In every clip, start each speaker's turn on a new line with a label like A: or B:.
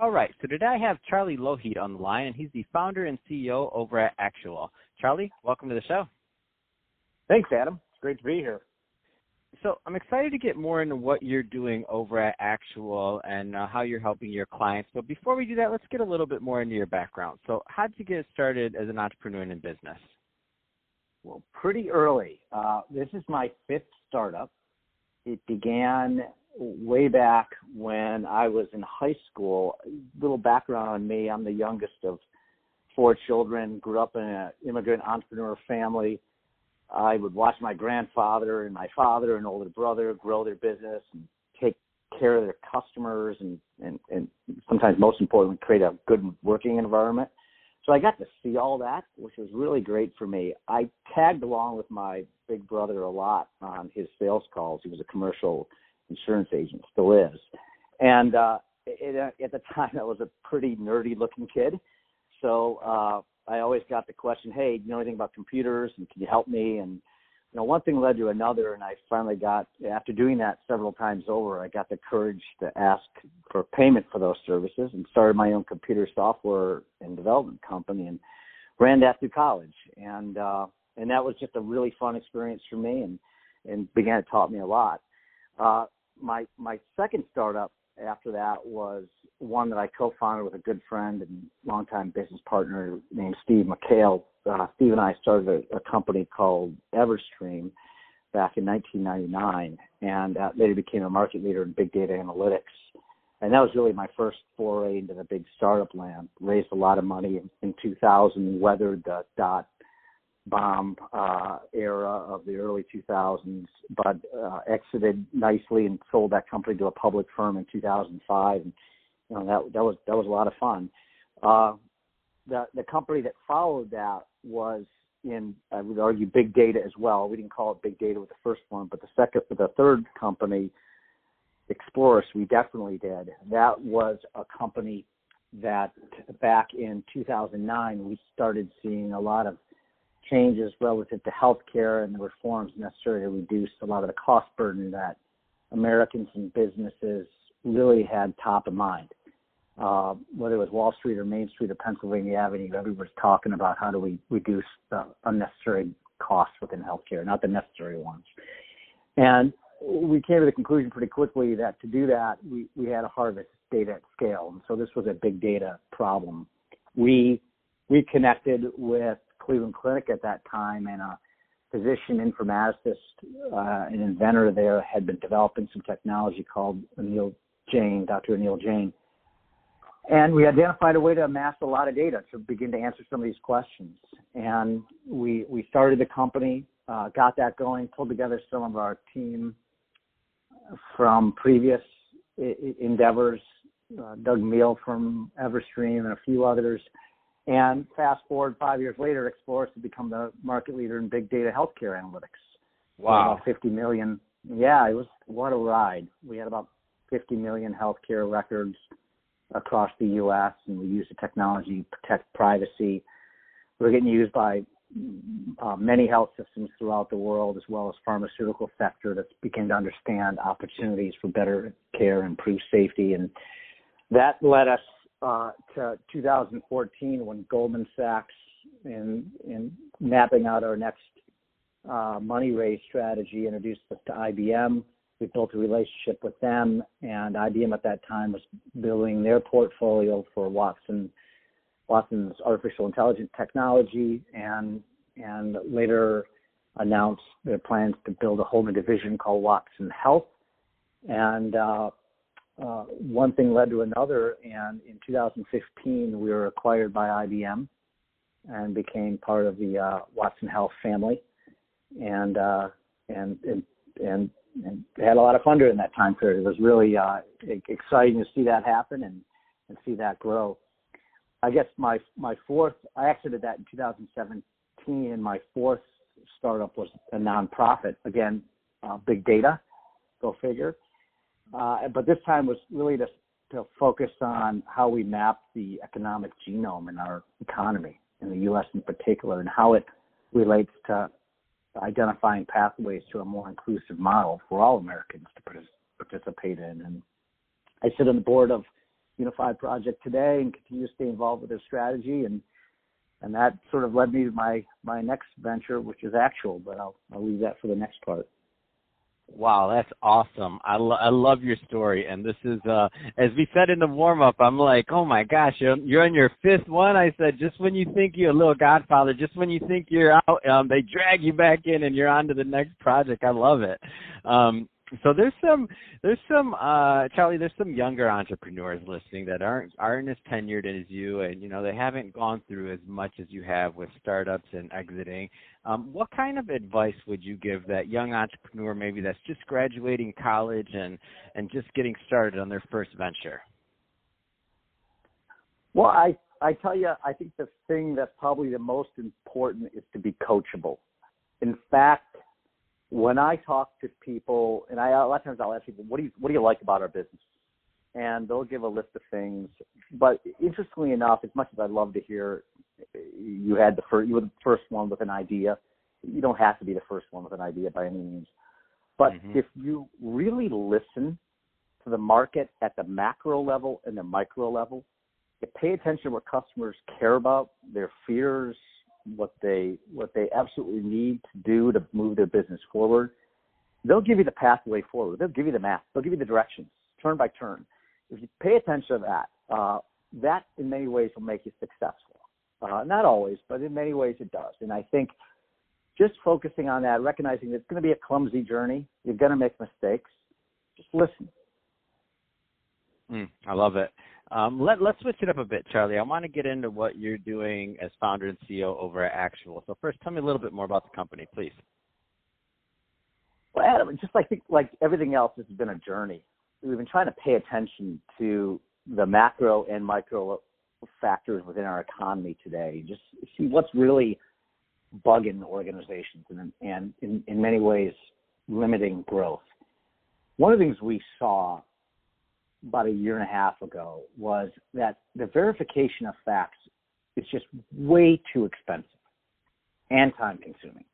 A: All right, so today I have Charlie Lougheed on the line, and he's the founder and CEO over at Axuall. Charlie, welcome to the show.
B: Thanks, Adam. It's great to be here.
A: So I'm excited to get more into what you're doing over at Axuall and uh, how you're helping your clients. But before we do that, let's get a little bit more into your background. So how did you get started as an entrepreneur in business?
B: Well, pretty early. Uh, this is my fifth startup. It began way back when I was in high school. Little background on me: I'm the youngest of four children. Grew up in an immigrant entrepreneur family. I would watch my grandfather and my father and older brother grow their business and take care of their customers and, and, and sometimes most importantly create a good working environment. So I got to see all that, which was really great for me. I tagged along with my big brother a lot on his sales calls. He was a commercial insurance agent, still is. And uh, it, uh, at the time, I was a pretty nerdy looking kid. So uh, I always got the question, "Hey, do you know anything about computers? And can you help me?" And you know, one thing led to another, and I finally got, after doing that several times over, I got the courage to ask for payment for those services and started my own computer software and development company and ran that through college. And uh, and that was just a really fun experience for me, and and began to taught me a lot. Uh, my my second startup after that was one that I co-founded with a good friend and longtime business partner named Steve McHale. Uh, Steve and I started a, a company called Everstream back in 1999, and uh, later became a market leader in big data analytics. And that was really my first foray into the big startup land. Raised a lot of money in, in 2000, weathered the dot bomb uh, era of the early 2000s, but uh, exited nicely and sold that company to a public firm in 2005. And you know that that was that was a lot of fun. Uh, the the company that followed that was in I would argue big data as well. We didn't call it big data with the first one, but the second the third company, Explorys, we definitely did. That was a company that back in 2009 we started seeing a lot of changes relative to healthcare and the reforms necessary to reduce a lot of the cost burden that Americans and businesses really had top of mind. Uh, whether it was Wall Street or Main Street or Pennsylvania Avenue, everybody's talking about how do we reduce the unnecessary costs within healthcare, not the necessary ones. And we came to the conclusion pretty quickly that to do that, we, we had to harvest data at scale. And so this was a big data problem. We we connected with Cleveland Clinic at that time, and a physician informaticist, uh, an inventor there, had been developing some technology called Anil Jain, Dr. Anil Jain. And we identified a way to amass a lot of data to begin to answer some of these questions. And we we started the company, uh, got that going, pulled together some of our team from previous I- endeavors, uh, Doug Meal from Everstream and a few others, and fast forward five years later, Explorys to become the market leader in big data healthcare analytics.
A: Wow.
B: About 50 million. Yeah, it was what a ride. We had about 50 million healthcare records across the U.S. and we use the technology to protect privacy. We're getting used by uh, many health systems throughout the world, as well as pharmaceutical sector that's beginning to understand opportunities for better care, improved safety, and that led us uh, to 2014 when Goldman Sachs, in in mapping out our next uh, money raise strategy, introduced us to IBM. We built a relationship with them, and IBM at that time was building their portfolio for Watson Watson's artificial intelligence technology, and and later announced their plans to build a whole new division called Watson Health. And uh, uh, one thing led to another, and in 2015 we were acquired by IBM and became part of the uh, Watson Health family, and, uh, and and and had a lot of fun during that time period. It was really uh, exciting to see that happen, and and see that grow. I guess my my fourth I exited that in 2017, and my fourth startup was a nonprofit. Again, uh, big data, go figure. Uh, but this time was really to to focus on how we map the economic genome in our economy, in the U.S. in particular, and how it relates to identifying pathways to a more inclusive model for all Americans to participate in. And I sit on the board of Unified Project today and continue to stay involved with their strategy and and that sort of led me to my my next venture, which is Axuall, but I'll I'll leave that for the next part.
A: Wow, that's awesome. I, lo- I love your story. And this is, uh, as we said in the warm up, I'm like, oh my gosh, you're, you're on your fifth one. I said, just when you think you're a little godfather, just when you think you're out, um, they drag you back in and you're on to the next project. I love it. Um, so there's some there's some uh Charlie there's some younger entrepreneurs listening that aren't aren't as tenured as you and you know they haven't gone through as much as you have with startups and exiting. Um what kind of advice would you give that young entrepreneur maybe that's just graduating college and and just getting started on their first venture?
B: Well i i tell you i think the thing that's probably the most important is to be coachable. In fact when I talk to people, and I a lot of times I'll ask people, "What do you what do you like about our business?" And they'll give a list of things. But interestingly enough, as much as I'd love to hear, you had the first you were the first one with an idea. You don't have to be the first one with an idea by any means. But mm-hmm. if you really listen to the market at the macro level and the micro level, you pay attention to what customers care about, their fears, what they what they absolutely need to do to move their business forward, they'll give you the pathway forward. They'll give you the map. They'll give you the directions, turn by turn. If you pay attention to that, uh, that in many ways will make you successful. Uh, not always, but in many ways it does. And I think just focusing on that, recognizing that it's going to be a clumsy journey, you're going to make mistakes. Just listen.
A: Mm, I love it. Um, let, let's switch it up a bit, Charlie. I want to get into what you're doing as founder and CEO over at Axuall. So first, tell me a little bit more about the company, please.
B: Well, Adam, just like like everything else, this has been a journey. We've been trying to pay attention to the macro and micro factors within our economy today. Just see what's really bugging organizations and, and in, in many ways limiting growth. One of the things we saw about a year and a half ago was that the verification of facts is just way too expensive and time consuming.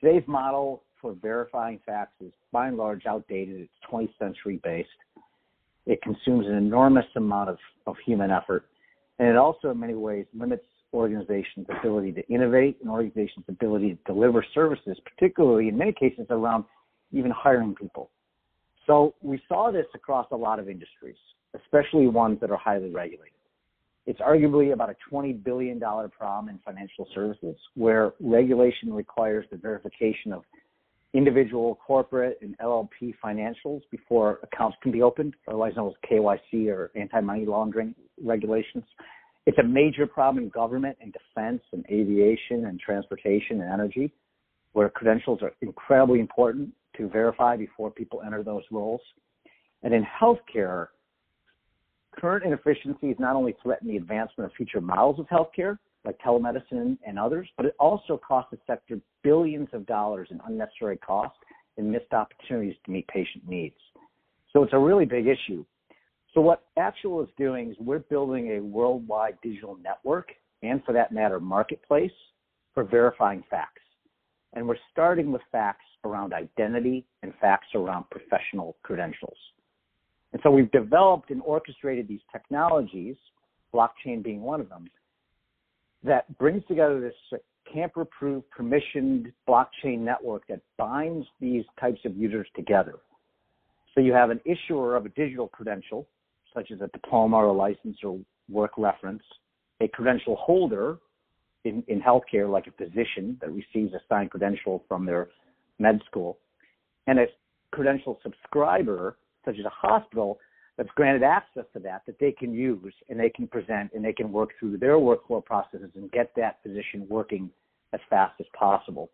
B: Today's model for verifying facts is by and large outdated. It's 20th century based. It consumes an enormous amount of, of human effort. And it also, in many ways, limits organizations' ability to innovate and organizations' ability to deliver services, particularly in many cases around even hiring people. So we saw this across a lot of industries, especially ones that are highly regulated. It's arguably about a $20 billion problem in financial services where regulation requires the verification of individual, corporate, and LLP financials before accounts can be opened, otherwise known as KYC or anti-money laundering regulations. It's a major problem in government and defense and aviation and transportation and energy, where credentials are incredibly important to verify before people enter those roles. And in healthcare, current inefficiencies not only threaten the advancement of future models of healthcare, like telemedicine and others, but it also costs the sector billions of dollars in unnecessary costs and missed opportunities to meet patient needs. So it's a really big issue. So what Axuall is doing is we're building a worldwide digital network and for that matter, marketplace for verifying facts. And we're starting with facts around identity and facts around professional credentials. And so we've developed and orchestrated these technologies, blockchain being one of them, that brings together this tamper-proof, permissioned blockchain network that binds these types of users together. So you have an issuer of a digital credential, such as a diploma or a license or work reference, a credential holder in, in healthcare, like a physician that receives a signed credential from their med school, and a credential subscriber, such as a hospital, that's granted access to that that they can use and they can present and they can work through their workflow processes and get that physician working as fast as possible.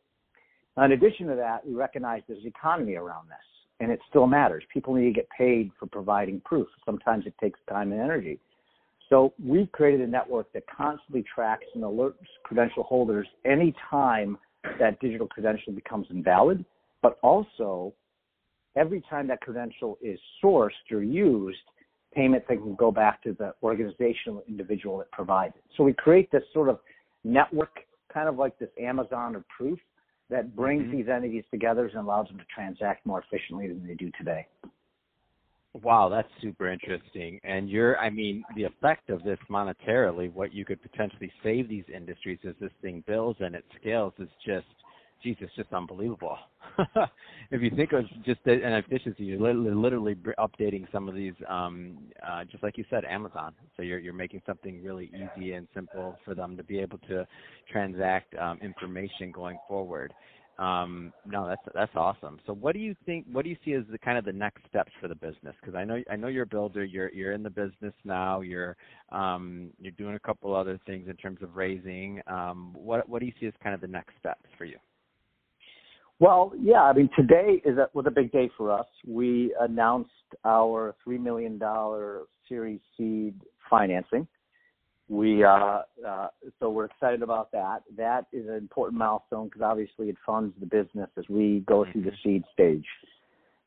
B: In addition to that, we recognize there's an economy around this, and it still matters. People need to get paid for providing proof. Sometimes it takes time and energy. So we've created a network that constantly tracks and alerts credential holders anytime that digital credential becomes invalid, but also every time that credential is sourced or used, payment that can go back to the organizational individual that provides it. So we create this sort of network, kind of like this Amazon of proof, that brings mm-hmm. these entities together and allows them to transact more efficiently than they do today.
A: Wow, that's super interesting. And you're, I mean, the effect of this monetarily, what you could potentially save these industries as this thing builds and it scales is just geez, it's just unbelievable. if you think of just an efficiency, you're literally updating some of these, um, uh, just like you said, Amazon. So you're you're making something really easy and simple for them to be able to transact um, information going forward. Um, no, that's that's awesome. So what do you think? What do you see as the kind of the next steps for the business? Because I know I know you're a builder. You're you're in the business now. You're um, you're doing a couple other things in terms of raising. Um, what what do you see as kind of the next steps for you?
B: Well, yeah, I mean, today is a, was a big day for us. We announced our $3 million Series Seed financing. We, uh, uh, so we're excited about that. That is an important milestone because obviously it funds the business as we go through the mm-hmm. seed stage.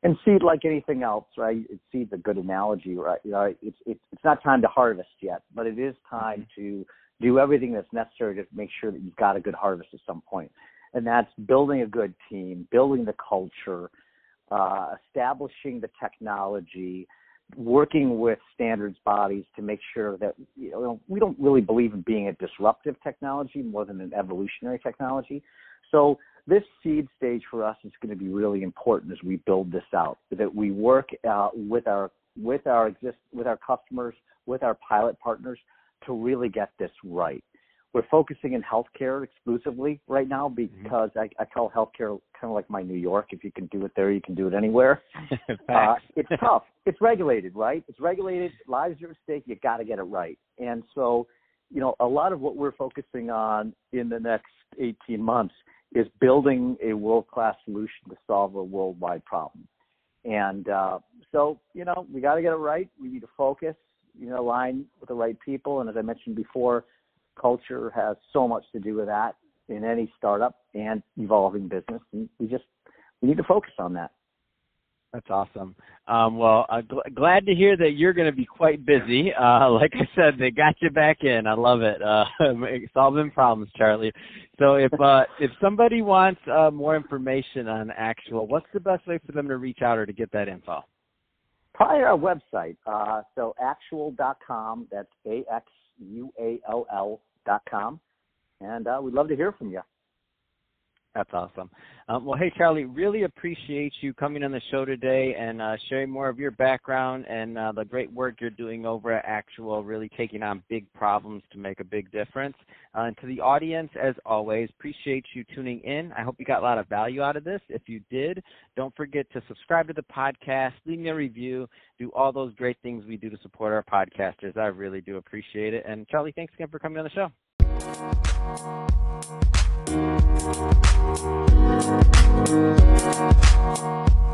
B: And seed, like anything else, right? It, seed's a good analogy, right? You know, it's, it's, it's not time to harvest yet, but it is time mm-hmm. to do everything that's necessary to make sure that you've got a good harvest at some point. point and that's building a good team, building the culture, uh, establishing the technology, working with standards bodies to make sure that you know we don't really believe in being a disruptive technology more than an evolutionary technology. So this seed stage for us is going to be really important as we build this out. That we work uh, with our with our exist with our customers, with our pilot partners to really get this right we're focusing in healthcare exclusively right now mm-hmm. because mm-hmm. I, I call healthcare kind of like my New York. If you can do it there, you can do it anywhere. uh, it's tough. It's regulated, right? It's regulated. Lives are at stake. You got to get it right. And so, you know, a lot of what we're focusing on in the next 18 months is building a world-class solution to solve a worldwide problem. And uh, so, you know, we got to get it right. We need to focus, you know, align with the right people. And as I mentioned before, culture has so much to do with that in any startup and evolving business. And we just we need to focus on that.
A: That's awesome. Um, well, uh, gl- glad to hear that you're going to be quite busy. Uh, like I said, they got you back in. I love it. Uh, solving problems, Charlie. So if uh, if somebody wants uh, more information on Axuall, what's the best way for them to reach out or to get that info?
B: Probably our website. Uh, so axuall.com. That's A X U A L L dot com, and uh, we'd love to hear from you.
A: That's awesome. Um, well, hey, Charlie, really appreciate you coming on the show today and uh, sharing more of your background and uh, the great work you're doing over at Axuall, really taking on big problems to make a big difference. Uh, and to the audience, as always, appreciate you tuning in. I hope you got a lot of value out of this. If you did, don't forget to subscribe to the podcast, leave me a review, do all those great things we do to support our podcasters. I really do appreciate it. And Charlie, thanks again for coming on the show. Thank you.